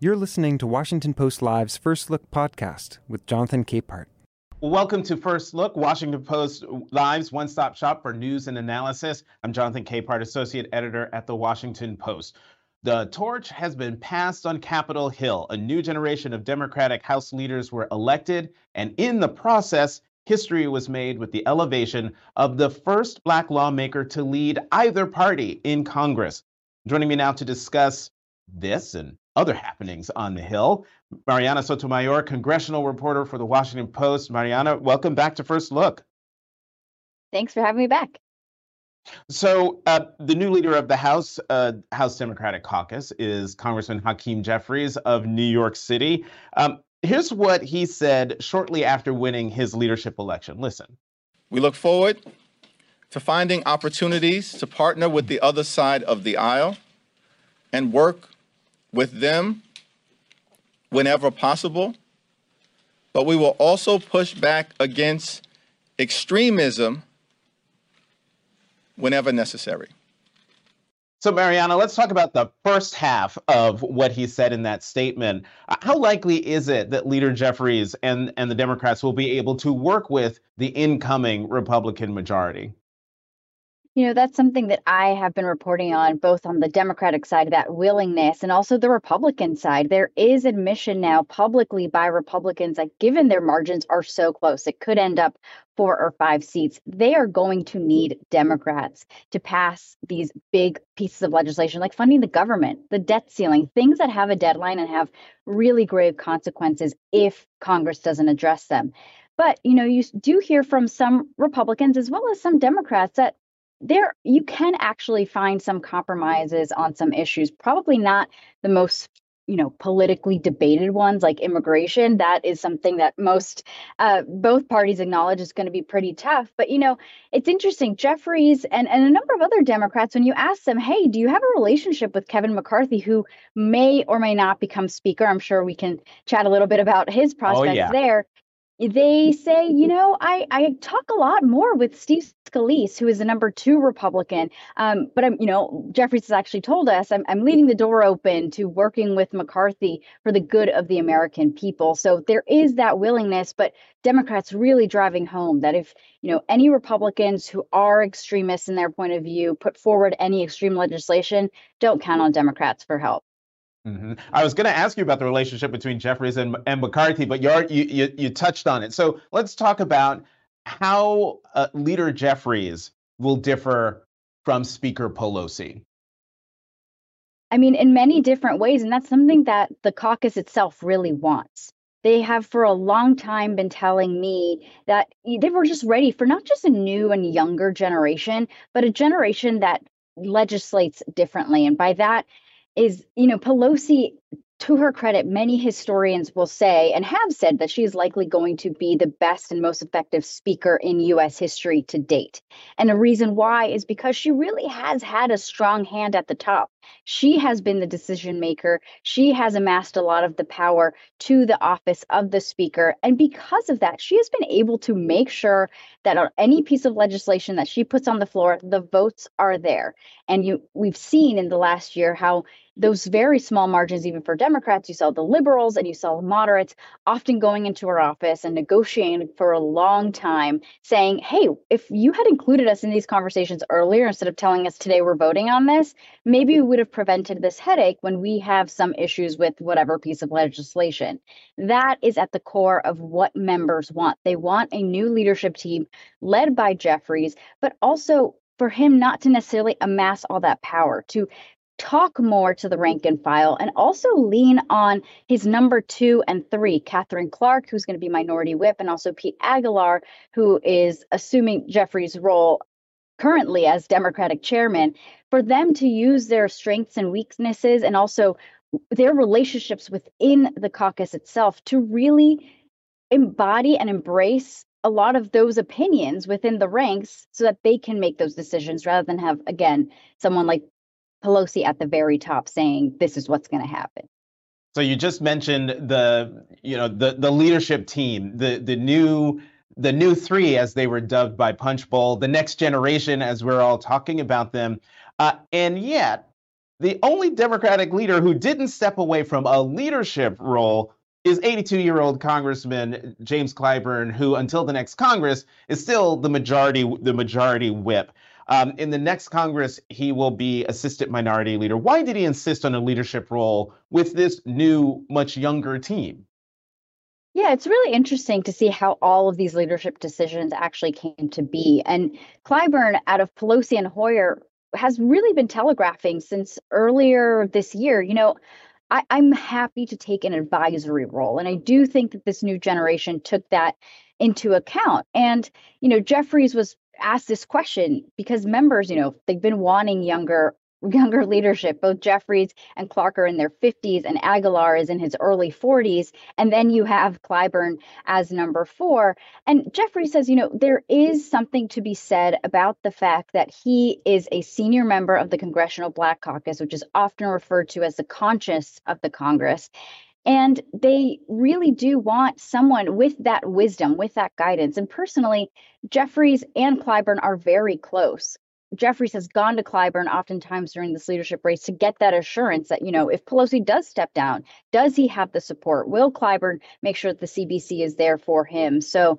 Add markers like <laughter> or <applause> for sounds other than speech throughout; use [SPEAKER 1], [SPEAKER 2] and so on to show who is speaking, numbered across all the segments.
[SPEAKER 1] You're listening to Washington Post Live's First Look podcast with Jonathan Capehart.
[SPEAKER 2] Welcome to First Look, Washington Post Live's one stop shop for news and analysis. I'm Jonathan Capehart, Associate Editor at The Washington Post. The torch has been passed on Capitol Hill. A new generation of Democratic House leaders were elected, and in the process, history was made with the elevation of the first Black lawmaker to lead either party in Congress. Joining me now to discuss this and other happenings on the Hill. Mariana Sotomayor, congressional reporter for the Washington Post. Mariana, welcome back to First Look.
[SPEAKER 3] Thanks for having me back.
[SPEAKER 2] So, uh, the new leader of the House, uh, House Democratic Caucus, is Congressman Hakeem Jeffries of New York City. Um, here's what he said shortly after winning his leadership election. Listen.
[SPEAKER 4] We look forward to finding opportunities to partner with the other side of the aisle and work with them whenever possible, but we will also push back against extremism whenever necessary.
[SPEAKER 2] So, Mariana, let's talk about the first half of what he said in that statement. How likely is it that Leader Jeffries and, and the Democrats will be able to work with the incoming Republican majority?
[SPEAKER 3] You know, that's something that I have been reporting on both on the Democratic side, that willingness, and also the Republican side. There is admission now publicly by Republicans that given their margins are so close, it could end up four or five seats. They are going to need Democrats to pass these big pieces of legislation, like funding the government, the debt ceiling, things that have a deadline and have really grave consequences if Congress doesn't address them. But you know, you do hear from some Republicans as well as some Democrats that there you can actually find some compromises on some issues probably not the most you know politically debated ones like immigration. That is something that most uh, both parties acknowledge is going to be pretty tough but you know it's interesting jeffries and, and a number of other democrats when you ask them hey do you have a relationship with kevin mccarthy who may or may not become speaker? I'm sure we can chat a little bit about his oh, prospects oh, yeah. there they say, you know, I, I talk a lot more with Steve Scalise, who is the number two Republican. Um, but I'm, you know, Jeffries has actually told us I'm, I'm leaving the door open to working with McCarthy for the good of the American people. So there is that willingness, but Democrats really driving home that if, you know, any Republicans who are extremists in their point of view put forward any extreme legislation, don't count on Democrats for help.
[SPEAKER 2] Mm-hmm. I was going to ask you about the relationship between Jeffries and, and McCarthy, but you, you you touched on it. So let's talk about how uh, Leader Jeffries will differ from Speaker Pelosi.
[SPEAKER 3] I mean, in many different ways, and that's something that the caucus itself really wants. They have for a long time been telling me that they were just ready for not just a new and younger generation, but a generation that legislates differently. And by that, is, you know, Pelosi to her credit, many historians will say and have said that she is likely going to be the best and most effective speaker in US history to date. And the reason why is because she really has had a strong hand at the top. She has been the decision maker. She has amassed a lot of the power to the office of the speaker. And because of that, she has been able to make sure that on any piece of legislation that she puts on the floor, the votes are there. And you we've seen in the last year how those very small margins, even for Democrats, you saw the liberals and you saw the moderates often going into her office and negotiating for a long time, saying, Hey, if you had included us in these conversations earlier instead of telling us today we're voting on this, maybe we would have prevented this headache when we have some issues with whatever piece of legislation. That is at the core of what members want. They want a new leadership team led by Jeffries, but also for him not to necessarily amass all that power, to talk more to the rank and file and also lean on his number two and three, Katherine Clark, who's going to be minority whip, and also Pete Aguilar, who is assuming Jeffries' role currently as Democratic chairman, for them to use their strengths and weaknesses and also their relationships within the caucus itself to really embody and embrace a lot of those opinions within the ranks so that they can make those decisions rather than have again someone like Pelosi at the very top saying this is what's going to happen.
[SPEAKER 2] So you just mentioned the you know the the leadership team, the the new the new three as they were dubbed by Punchbowl, the next generation as we're all talking about them, uh, and yet the only Democratic leader who didn't step away from a leadership role is 82 year old Congressman James Clyburn, who until the next Congress is still the majority the majority whip. Um, in the next Congress, he will be assistant minority leader. Why did he insist on a leadership role with this new, much younger team?
[SPEAKER 3] Yeah, it's really interesting to see how all of these leadership decisions actually came to be. And Clyburn, out of Pelosi and Hoyer, has really been telegraphing since earlier this year. You know, I, I'm happy to take an advisory role. And I do think that this new generation took that into account. And, you know, Jeffries was asked this question because members, you know, they've been wanting younger younger leadership. Both Jeffries and Clark are in their 50s, and Aguilar is in his early 40s. And then you have Clyburn as number four. And Jeffries says, you know, there is something to be said about the fact that he is a senior member of the Congressional Black Caucus, which is often referred to as the conscience of the Congress. And they really do want someone with that wisdom, with that guidance. And personally, Jeffries and Clyburn are very close. Jeffries has gone to Clyburn oftentimes during this leadership race to get that assurance that, you know, if Pelosi does step down, does he have the support? Will Clyburn make sure that the CBC is there for him? So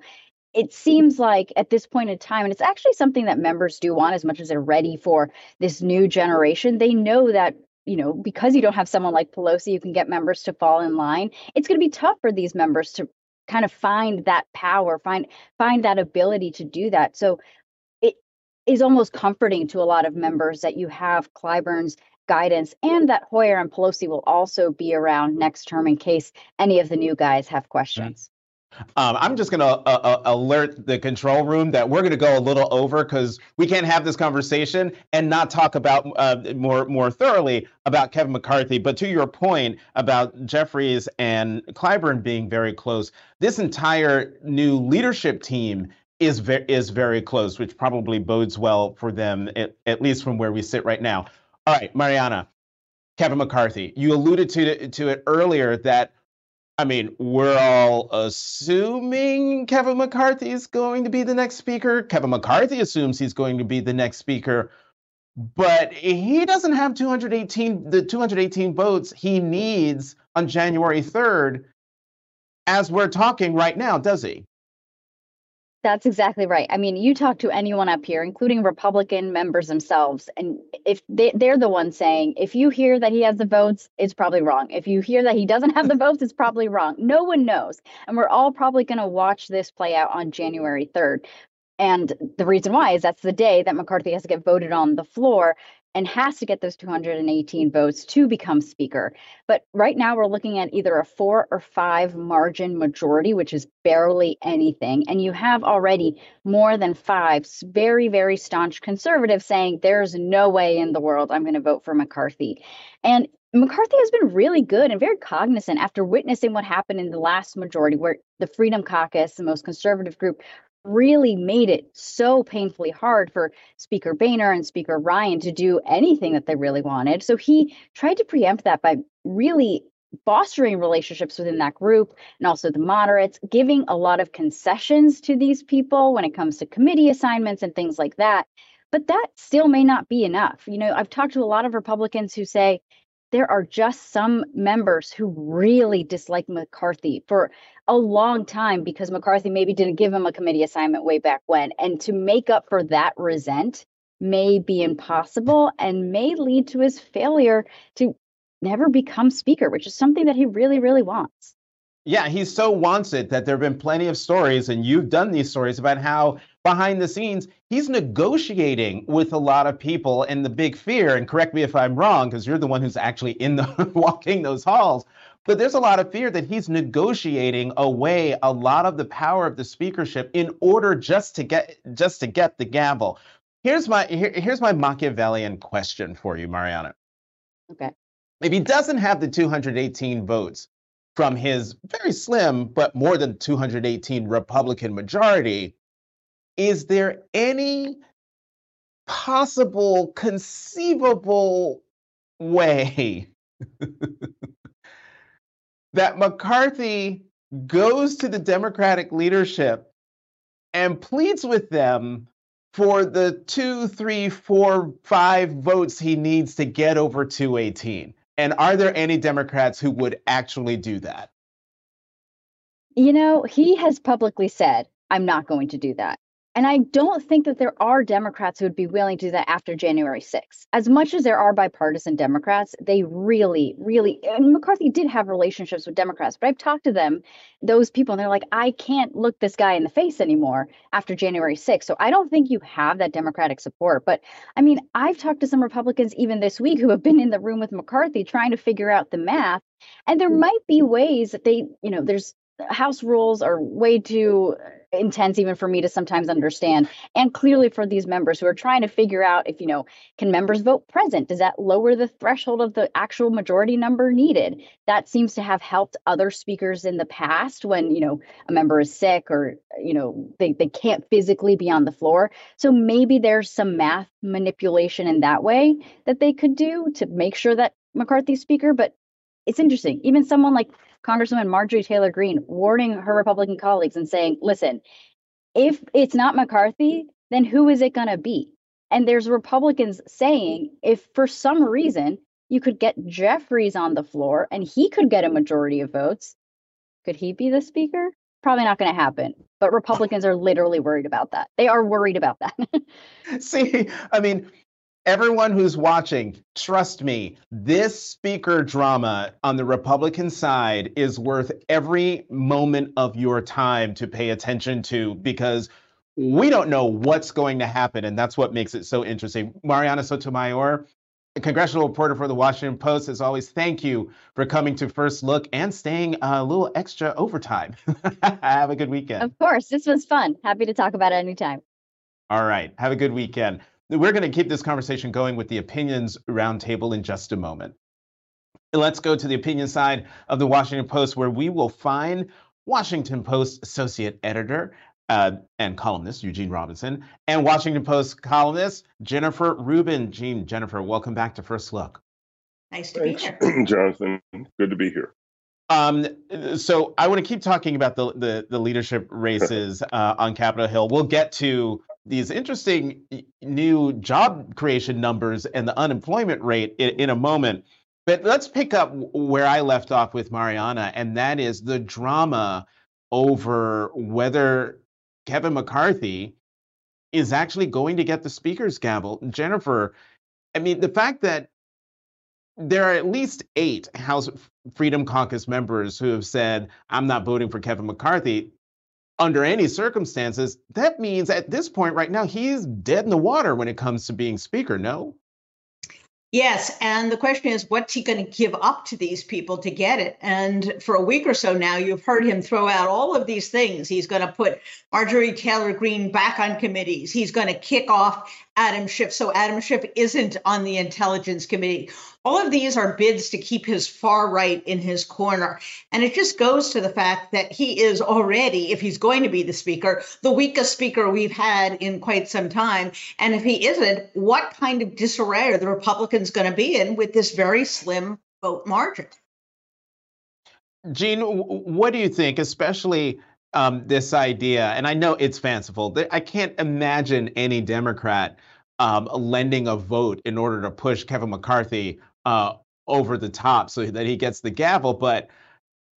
[SPEAKER 3] it seems like at this point in time, and it's actually something that members do want as much as they're ready for this new generation, they know that you know, because you don't have someone like Pelosi you can get members to fall in line, it's going to be tough for these members to kind of find that power, find find that ability to do that. So is almost comforting to a lot of members that you have Clyburn's guidance and that Hoyer and Pelosi will also be around next term in case any of the new guys have questions.
[SPEAKER 2] Um, I'm just going to uh, uh, alert the control room that we're going to go a little over because we can't have this conversation and not talk about uh, more more thoroughly about Kevin McCarthy. But to your point about Jeffries and Clyburn being very close, this entire new leadership team is very is very close, which probably bodes well for them, at, at least from where we sit right now. All right, Mariana, Kevin McCarthy, you alluded to to it earlier that I mean, we're all assuming Kevin McCarthy is going to be the next speaker. Kevin McCarthy assumes he's going to be the next speaker, but he doesn't have 218 the 218 votes he needs on January 3rd as we're talking right now, does he?
[SPEAKER 3] That's exactly right. I mean, you talk to anyone up here, including Republican members themselves, and if they, they're the ones saying, if you hear that he has the votes, it's probably wrong. If you hear that he doesn't have the votes, it's probably wrong. No one knows. And we're all probably going to watch this play out on January 3rd. And the reason why is that's the day that McCarthy has to get voted on the floor and has to get those 218 votes to become speaker. But right now we're looking at either a four or five margin majority, which is barely anything. And you have already more than five very, very staunch conservatives saying there's no way in the world I'm going to vote for McCarthy. And McCarthy has been really good and very cognizant after witnessing what happened in the last majority, where the Freedom Caucus, the most conservative group, really made it so painfully hard for Speaker Boehner and Speaker Ryan to do anything that they really wanted. So he tried to preempt that by really fostering relationships within that group and also the moderates, giving a lot of concessions to these people when it comes to committee assignments and things like that. But that still may not be enough. You know, I've talked to a lot of Republicans who say, there are just some members who really dislike McCarthy for a long time because McCarthy maybe didn't give him a committee assignment way back when. And to make up for that resent may be impossible and may lead to his failure to never become speaker, which is something that he really, really wants.
[SPEAKER 2] Yeah, he so wants it that there have been plenty of stories, and you've done these stories about how behind the scenes he's negotiating with a lot of people. And the big fear, and correct me if I'm wrong, because you're the one who's actually in the <laughs> walking those halls, but there's a lot of fear that he's negotiating away a lot of the power of the speakership in order just to get just to get the gavel. Here's my here, here's my Machiavellian question for you, Mariana.
[SPEAKER 3] Okay.
[SPEAKER 2] If he doesn't have the 218 votes, from his very slim but more than 218 Republican majority, is there any possible, conceivable way <laughs> that McCarthy goes to the Democratic leadership and pleads with them for the two, three, four, five votes he needs to get over 218? And are there any Democrats who would actually do that?
[SPEAKER 3] You know, he has publicly said, I'm not going to do that. And I don't think that there are Democrats who would be willing to do that after January 6th. As much as there are bipartisan Democrats, they really, really, and McCarthy did have relationships with Democrats, but I've talked to them, those people, and they're like, I can't look this guy in the face anymore after January 6th. So I don't think you have that Democratic support. But I mean, I've talked to some Republicans even this week who have been in the room with McCarthy trying to figure out the math. And there mm. might be ways that they, you know, there's House rules are way too intense even for me to sometimes understand. And clearly for these members who are trying to figure out if you know can members vote present? Does that lower the threshold of the actual majority number needed? That seems to have helped other speakers in the past when you know a member is sick or you know they, they can't physically be on the floor. So maybe there's some math manipulation in that way that they could do to make sure that mccarthy's speaker but it's interesting. Even someone like Congresswoman Marjorie Taylor Greene warning her Republican colleagues and saying, listen, if it's not McCarthy, then who is it going to be? And there's Republicans saying if for some reason you could get Jeffries on the floor and he could get a majority of votes, could he be the speaker? Probably not going to happen. But Republicans are literally worried about that. They are worried about that. <laughs>
[SPEAKER 2] See, I mean, everyone who's watching, trust me, this speaker drama on the Republican side is worth every moment of your time to pay attention to because we don't know what's going to happen. And that's what makes it so interesting. Mariana Sotomayor, a congressional reporter for the Washington Post, as always, thank you for coming to First Look and staying a little extra overtime. <laughs> Have a good weekend.
[SPEAKER 3] Of course. This was fun. Happy to talk about it anytime.
[SPEAKER 2] All right. Have a good weekend. We're going to keep this conversation going with the opinions roundtable in just a moment. Let's go to the opinion side of the Washington Post, where we will find Washington Post associate editor uh, and columnist Eugene Robinson and Washington Post columnist Jennifer Rubin. Gene, Jennifer, welcome back to First Look.
[SPEAKER 5] Nice to Thanks,
[SPEAKER 6] be here. <clears throat> Jonathan, good to be here.
[SPEAKER 2] Um, so I want to keep talking about the the, the leadership races <laughs> uh, on Capitol Hill. We'll get to these interesting new job creation numbers and the unemployment rate in, in, a moment. But let's pick up where I left off with Mariana, and that is the drama over whether Kevin McCarthy is actually going to get the speaker's gavel. Jennifer, I mean, the fact that there are at least eight House Freedom Caucus members who have said, I'm not voting for Kevin McCarthy under any circumstances, that means at this point right now, he's dead in the water when it comes to being speaker, no?
[SPEAKER 5] Yes. And the question is, what's he going to give up to these people to get it? And for a week or so now, you've heard him throw out all of these things. He's going to put Marjorie Taylor Greene back on committees. He's going to kick off Adam Schiff. So Adam Schiff isn't on the Intelligence Committee. All of these are bids to keep his far right in his corner. And it just goes to the fact that he is already, if he's going to be the speaker, the weakest speaker we've had in quite some time. And if he isn't, what kind of disarray are the Republicans going to be in with this very slim vote margin?
[SPEAKER 2] Gene, what do you think, especially um, this idea? And I know it's fanciful. I can't imagine any Democrat um, lending a vote in order to push Kevin McCarthy uh, over the top so that he gets the gavel. But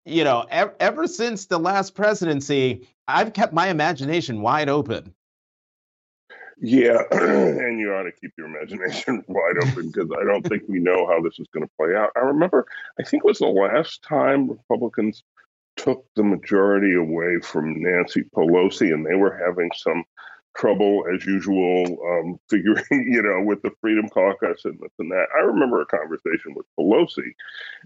[SPEAKER 2] you know, ever, ever since the last presidency, I've kept my imagination wide open.
[SPEAKER 6] Yeah, <clears throat> and you ought to keep your imagination <laughs> wide open because I don't think we know how this is going to play out. I remember, I think it was the last time Republicans took the majority away from Nancy Pelosi, and they were having some trouble as usual, um, <laughs> figuring, you know, with the Freedom Caucus and this and that. I remember a conversation with Pelosi,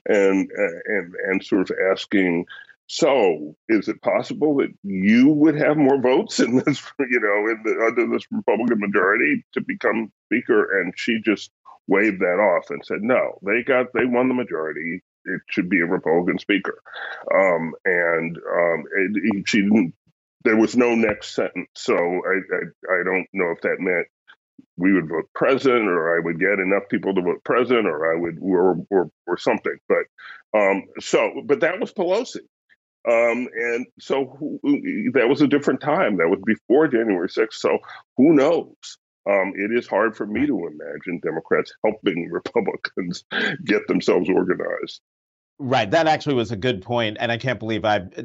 [SPEAKER 6] and and and sort of asking, so is it possible that you would have more votes in this, <laughs> you know, in the, under this Republican majority to become Speaker? And she just waved that off and said, no, they got they won the majority. It should be a Republican Speaker, um, and um, it, she didn't there was no next sentence. So I, I, I don't know if that meant we would vote president or I would get enough people to vote president or I would or or, or something. But um, so but that was Pelosi. Um, and so who, that was a different time. That was before January 6th. So who knows? Um, it is hard for me to imagine Democrats helping <laughs> Republicans get themselves organized.
[SPEAKER 2] Right. That actually was a good point, and I can't believe I uh,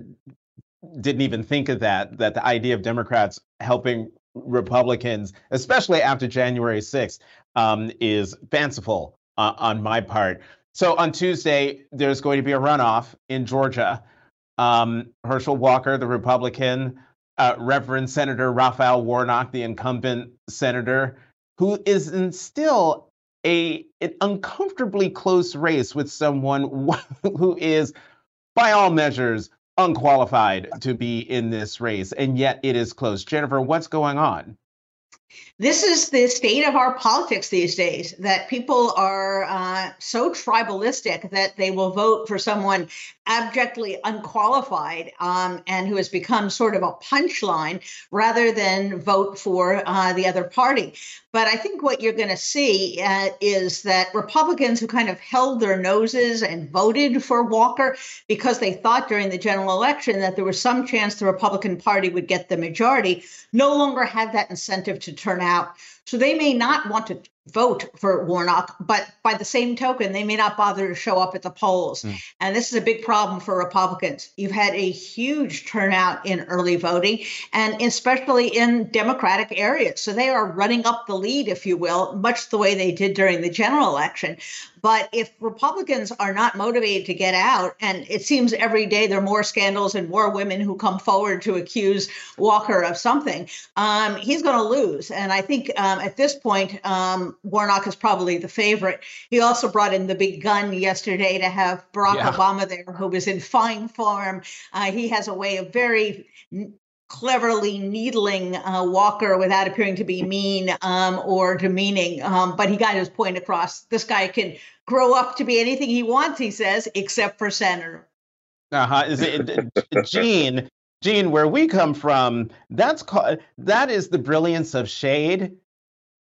[SPEAKER 2] didn't even think of that. That the idea of Democrats helping Republicans, especially after January 6th, um, is fanciful uh, on my part. So on Tuesday, there's going to be a runoff in Georgia. Um, Herschel Walker, the Republican, uh, Reverend Senator Raphael Warnock, the incumbent senator, who is in still a an uncomfortably close race with someone <laughs> who is, by all measures, unqualified to be in this race, and yet it is close. Jennifer, what's going on?
[SPEAKER 5] This is the state of our politics these days that people are uh, so tribalistic that they will vote for someone abjectly unqualified um, and who has become sort of a punchline rather than vote for uh, the other party. But I think what you're going to see uh, is that Republicans who kind of held their noses and voted for Walker because they thought during the general election that there was some chance the Republican Party would get the majority no longer have that incentive to turn out. So they may not want to vote for Warnock, but by the same token, they may not bother to show up at the polls. Mm. And this is a big problem for Republicans. You've had a huge turnout in early voting, and especially in Democratic areas. So they are running up the lead, if you will, much the way they did during the general election. But if Republicans are not motivated to get out, and it seems every day there are more scandals and more women who come forward to accuse Walker of something, um, he's going to lose. And I think um, at this point, um, Warnock is probably the favorite. He also brought in the big gun yesterday to have Barack yeah. Obama there, who was in fine form. Uh, he has a way of very cleverly needling uh, Walker without appearing to be mean um, or demeaning. Um, but he got his point across. This guy can grow up to be anything he wants, he says, except for senator.
[SPEAKER 2] Uh huh. Is it Gene? Gene, where we come from, that's called that is the brilliance of shade.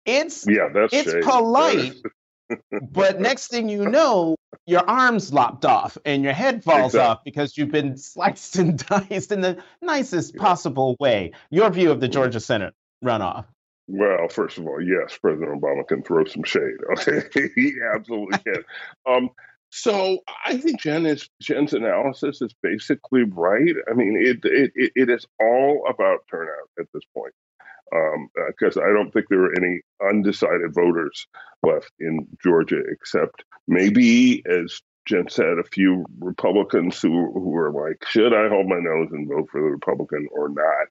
[SPEAKER 2] It's
[SPEAKER 6] yeah, that's
[SPEAKER 2] it's shade. polite. <laughs> but next thing you know, your arms lopped off and your head falls exactly. off because you've been sliced and <laughs> diced in the nicest possible way. Your view of the Georgia Senate runoff.
[SPEAKER 6] Well, first of all, yes, President Obama can throw some shade. <laughs> Okay, he absolutely can. Um, so I think Jen is Jen's analysis is basically right. I mean, it it it is all about turnout at this point because um, uh, I don't think there are any undecided voters left in Georgia, except maybe, as Jen said, a few Republicans who who are like, should I hold my nose and vote for the Republican or not?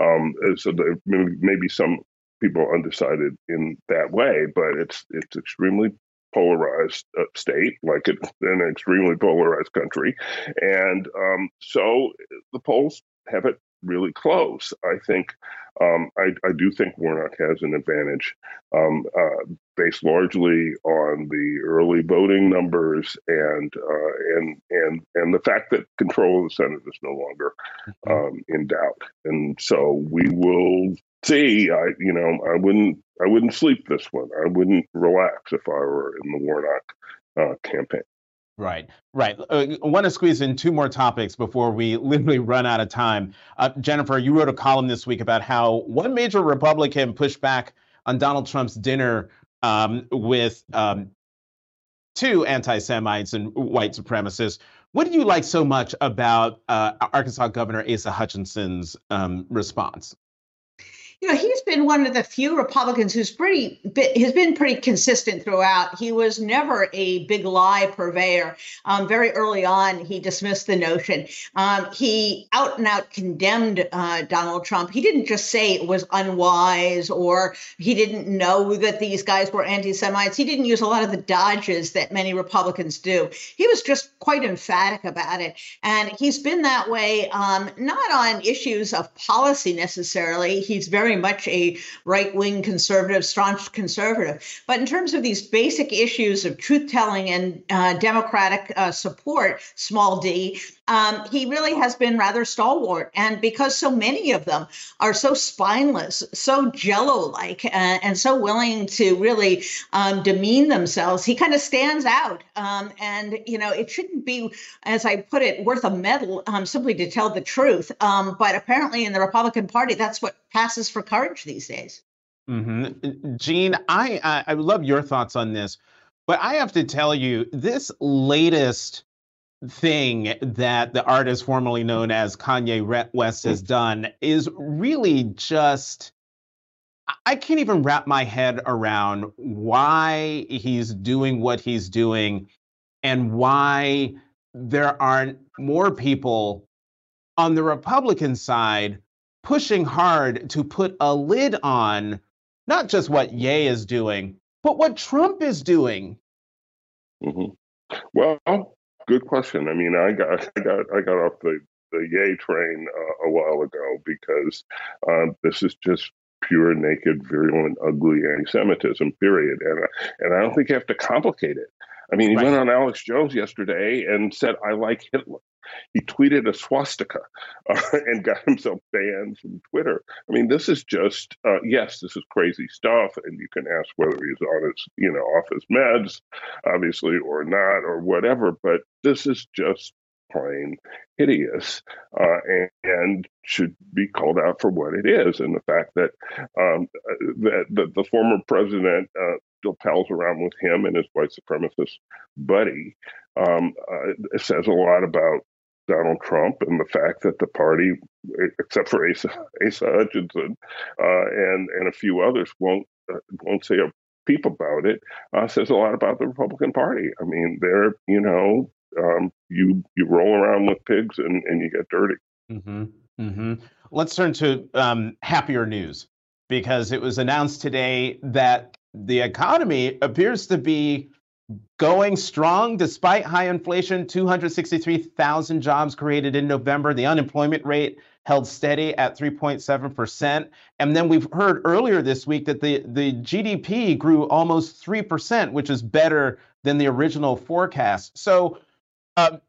[SPEAKER 6] Um, so maybe, some people undecided in that way, but it's it's extremely polarized state, like it's an extremely polarized country, and um, so the polls have it really close. I think um, I, I, do think Warnock has an advantage um, uh, based largely on the early voting numbers and uh, and and and the fact that control of the Senate is no longer mm-hmm. um, in doubt. And so we will see. I you know I wouldn't I wouldn't sleep this one. I wouldn't relax if I were in the Warnock uh, campaign.
[SPEAKER 2] Right, right. Uh, I want to squeeze in two more topics before we <laughs> literally run out of time. Uh, Jennifer, you wrote a column this week about how one major Republican pushed back on Donald Trump's dinner um, with um, two anti Semites and white supremacists. What do you like so much about uh, Arkansas Governor Asa Hutchinson's um, response?
[SPEAKER 5] You know, he's been one of the few Republicans who's pretty has been pretty consistent throughout. He was never a big lie purveyor. Um, very early on, he dismissed the notion. Um, he out and out condemned uh, Donald Trump. He didn't just say it was unwise or he didn't know that these guys were anti-Semites. He didn't use a lot of the dodges that many Republicans do. He was just quite emphatic about it, and he's been that way um, not on issues of policy necessarily. He's very very much a right wing conservative, staunch conservative. But in terms of these basic issues of truth telling and uh, democratic uh, support, small d, um, he really has been rather stalwart. And because so many of them are so spineless, so jello like, and so willing to really um, demean themselves, he kind of stands out. Um, and, you know, it shouldn't be, as I put it, worth a medal um, simply to tell the truth. Um, but apparently in the Republican Party, that's what passes for courage these days.
[SPEAKER 2] Mm-hmm. Gene, I, I I love your thoughts on this, but I have to tell you, this latest thing that the artist formerly known as Kanye West has done is really just I can't even wrap my head around why he's doing what he's doing and why there aren't more people on the Republican side pushing hard to put a lid on not just what Ye is doing, but what Trump is doing.
[SPEAKER 6] Mm-hmm. Well, good question. I mean, I got I got I got off the the Ye train uh, a while ago because uh, this is just pure, naked, virulent, ugly anti-Semitism. Period. And and I don't think you have to complicate it. I mean, he right. went on Alex Jones yesterday and said, "I like Hitler." He tweeted a swastika <laughs> uh, and got himself banned from Twitter. I mean, this is just uh, yes, this is crazy stuff, and you can ask whether he's on his you know off his meds, obviously, or not, or whatever. But this is just plain hideous uh, and, and, should be called out for what it is. And the fact that um, that, that the former president uh, still pals around with him and his white supremacist buddy um, uh, says a lot about Donald Trump and the fact that the party, except for Asa, Asa Hutchinson uh, and and a few others, won't uh, won't say a peep about it, uh, says a lot about the Republican Party. I mean, they're you know um, you you roll around with pigs and and you get dirty.
[SPEAKER 2] Mm-hmm. Mm-hmm. Let's turn to um, happier news because it was announced today that the economy appears to be going strong despite high inflation. 263,000 jobs created in November. The unemployment rate held steady at 3.7% and then we've heard earlier this week that the the GDP grew almost 3% which is better than the original forecast. So um,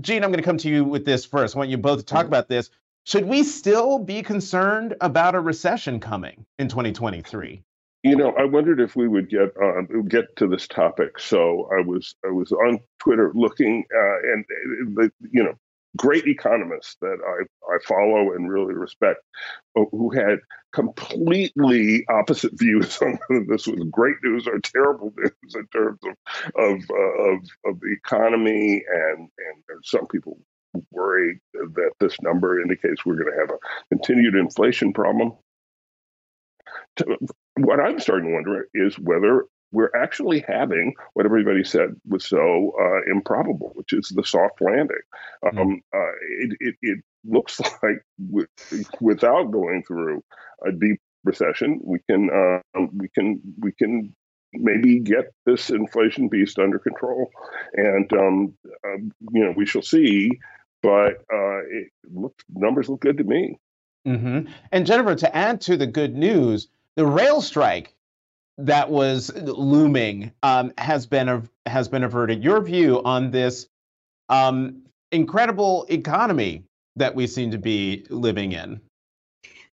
[SPEAKER 2] Gene I'm going to come to you with this first. I want you both to talk mm-hmm. about this. Should we still be concerned about a recession coming in 2023
[SPEAKER 6] you know, I wondered if we would get on get to this topic. So I was I was on Twitter looking, uh, and the you know great economists that I I follow and really respect, uh, who had completely opposite <laughs> views on whether this was great news or terrible news in terms of of uh, of, of the economy, and and some people worry that this number indicates we're going to have a continued inflation problem what I'm starting to wonder is whether we're actually having what everybody said was so uh, improbable, which is the soft landing. Mm-hmm. Um, uh, it, it, it, looks <laughs> like with, without going through a deep recession, we can uh, we can we can maybe get this inflation beast under control, and um, um you know we shall see. But uh, it numbers look good to me.
[SPEAKER 2] Mm-hmm. And Jennifer, to add to the good news, the rail strike that was looming um, has been has been averted. Your view on this um, incredible economy that we seem to be living in?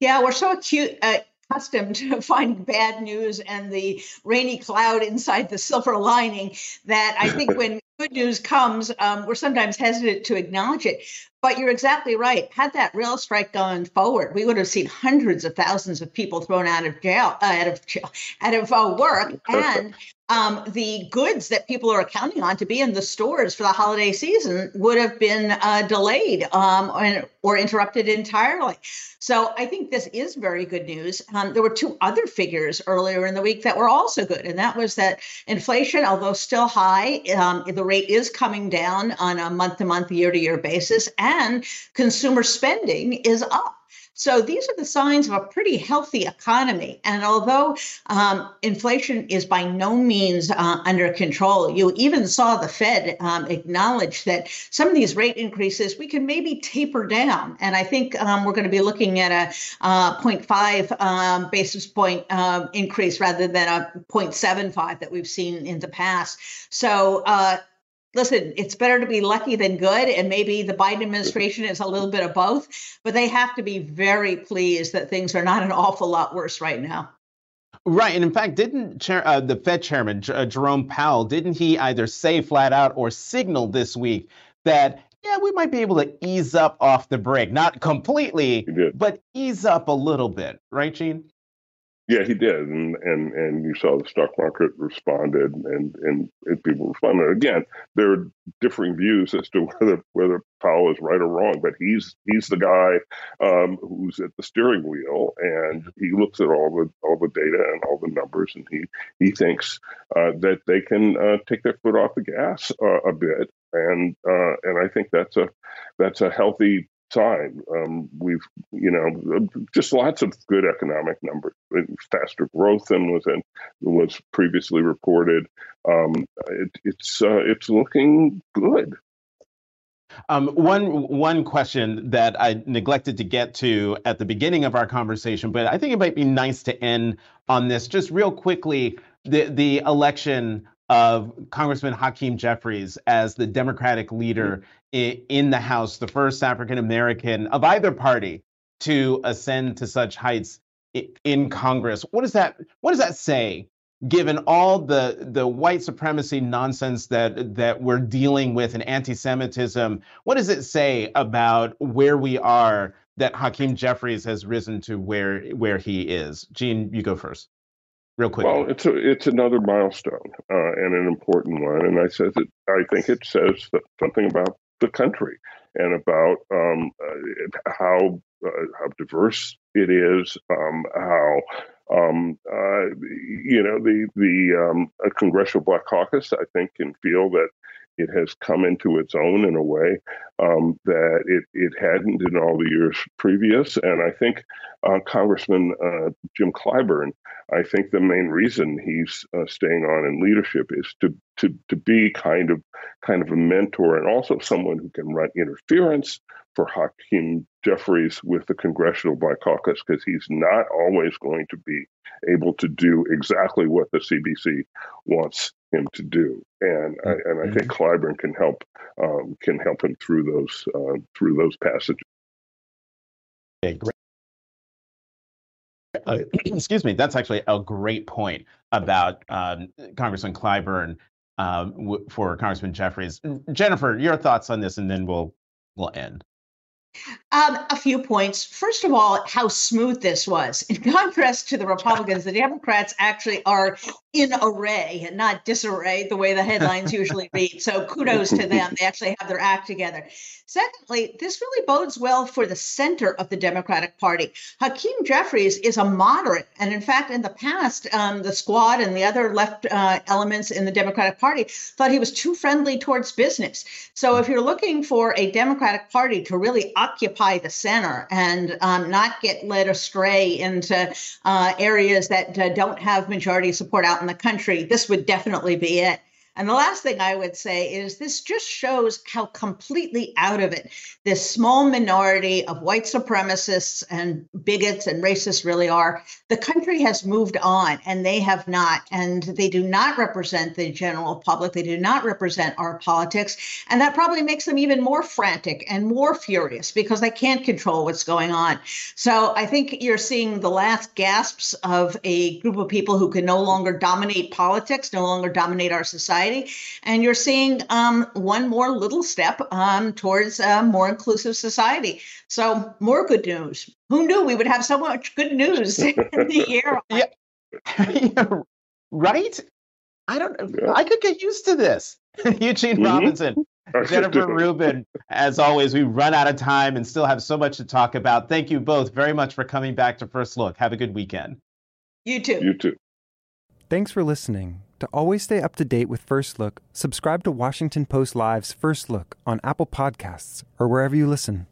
[SPEAKER 5] Yeah, we're so acute, uh, accustomed to <laughs> finding bad news and the rainy cloud inside the silver lining that I think <laughs> when good news comes, um, we're sometimes hesitant to acknowledge it. But you're exactly right. Had that rail strike gone forward, we would have seen hundreds of thousands of people thrown out of jail, uh, out of jail, out of uh, work, and um, the goods that people are counting on to be in the stores for the holiday season would have been uh, delayed um, or, or, interrupted entirely. So I think this is very good news. Um, there were two other figures earlier in the week that were also good, and that was that inflation, although still high, um, the rate is coming down on a month to month, year to year basis, and consumer spending is up. So these are the signs of a pretty healthy economy. And although um, inflation is by no means uh, under control, you even saw the Fed um, acknowledge that some of these rate increases we can maybe taper down. And I think um, we're going to be looking at a uh, 0.5 um, basis point uh, increase rather than a 0.75 that we've seen in the past. So uh, listen, it's better to be lucky than good. And maybe the Biden administration is a little bit of both, but they have to be very pleased that things are not an awful lot worse right now.
[SPEAKER 2] Right. And in fact, didn't chair, uh, the Fed chairman, J- uh, Jerome Powell, didn't he either say flat out or signal this week that, yeah, we might be able to ease up off the brake? Not completely, but ease up a little bit. Right, Gene?
[SPEAKER 6] Yeah, he did, and and and you saw the stock market responded, and and, and people responded. Again, there are differing views as to <laughs> whether whether Powell is right or wrong, but he's he's the guy um, who's at the steering wheel, and he looks at all the all the data and all the numbers, and he he thinks uh, that they can uh, take their foot off the gas uh, a bit, and uh, and I think that's a that's a healthy time. Um, we've, you know, just lots of good economic numbers, faster growth than was in, was previously reported. Um, it, it's uh, it's looking good.
[SPEAKER 2] Um, one one question that I neglected to get to at the beginning of our conversation, but I think it might be nice to end on this just real quickly. The the election of Congressman Hakeem Jeffries as the Democratic leader mm-hmm. in the House, the first African American of either party to ascend to such heights in Congress. What does that What does that say, given all the the white supremacy nonsense that that we're dealing with and anti-Semitism? What does it say about where we are that Hakeem Jeffries has risen to where where he is? Gene, you go first real quick?
[SPEAKER 6] Well, it's a, it's another milestone uh, and an important one, and I says it. I think it says something about the country and about um, uh, how uh, how diverse it is, um, how um, uh, you know the the um, Congressional Black Caucus. I think can feel that it has come into its own in a way um, that it, it hadn't in all the years previous. And I think uh, Congressman uh, Jim Clyburn, I think the main reason he's uh, staying on in leadership is to, to to be kind of kind of a mentor and also someone who can run interference for Hakeem Jeffries with the Congressional Black Caucus because he's not always going to be able to do exactly what the CBC wants him to do, and I, and I think mm-hmm. Clyburn can help um, can help him through those uh, through those passages.
[SPEAKER 2] Okay, great. Uh, <clears throat> excuse me. That's actually a great point about um, Congressman Clyburn um, w- for Congressman Jeffries. Jennifer, your thoughts on this, and then we'll we'll end.
[SPEAKER 5] Um, a few points. First of all, how smooth this was. In contrast to the Republicans, the Democrats actually are in array and not disarray the way the headlines usually <laughs> read. So kudos to them. They actually have their act together. Secondly, this really bodes well for the center of the Democratic Party. Hakeem Jeffries is a moderate. And in fact, in the past, um, the squad and the other left uh, elements in the Democratic Party thought he was too friendly towards business. So if you're looking for a Democratic Party to really occupy the center and um, not get led astray into uh, areas that uh, don't have majority support out in the country, this would definitely be it. And the last thing I would say is this just shows how completely out of it this small minority of white supremacists and bigots and racists really are. The country has moved on and they have not. And they do not represent the general public. They do not represent our politics. And that probably makes them even more frantic and more furious because they can't control what's going on. So I think you're seeing the last gasps of a group of people who can no longer dominate politics, no longer dominate our society society. And you're seeing um, one more little step um, towards a more inclusive society. So, more good news. Who knew we would have so much good news <laughs> in the <laughs> year?
[SPEAKER 2] Yeah. yeah. <laughs> right? I don't yeah. I could get used to this. Eugene mm-hmm. Robinson, Jennifer Rubin, as always, we run out of time and still have so much to talk about. Thank you both very much for coming back to First Look. Have a good weekend.
[SPEAKER 5] You too.
[SPEAKER 6] You too.
[SPEAKER 1] Thanks for listening. To always stay up to date with First Look, subscribe to Washington Post Live's First Look on Apple Podcasts or wherever you listen.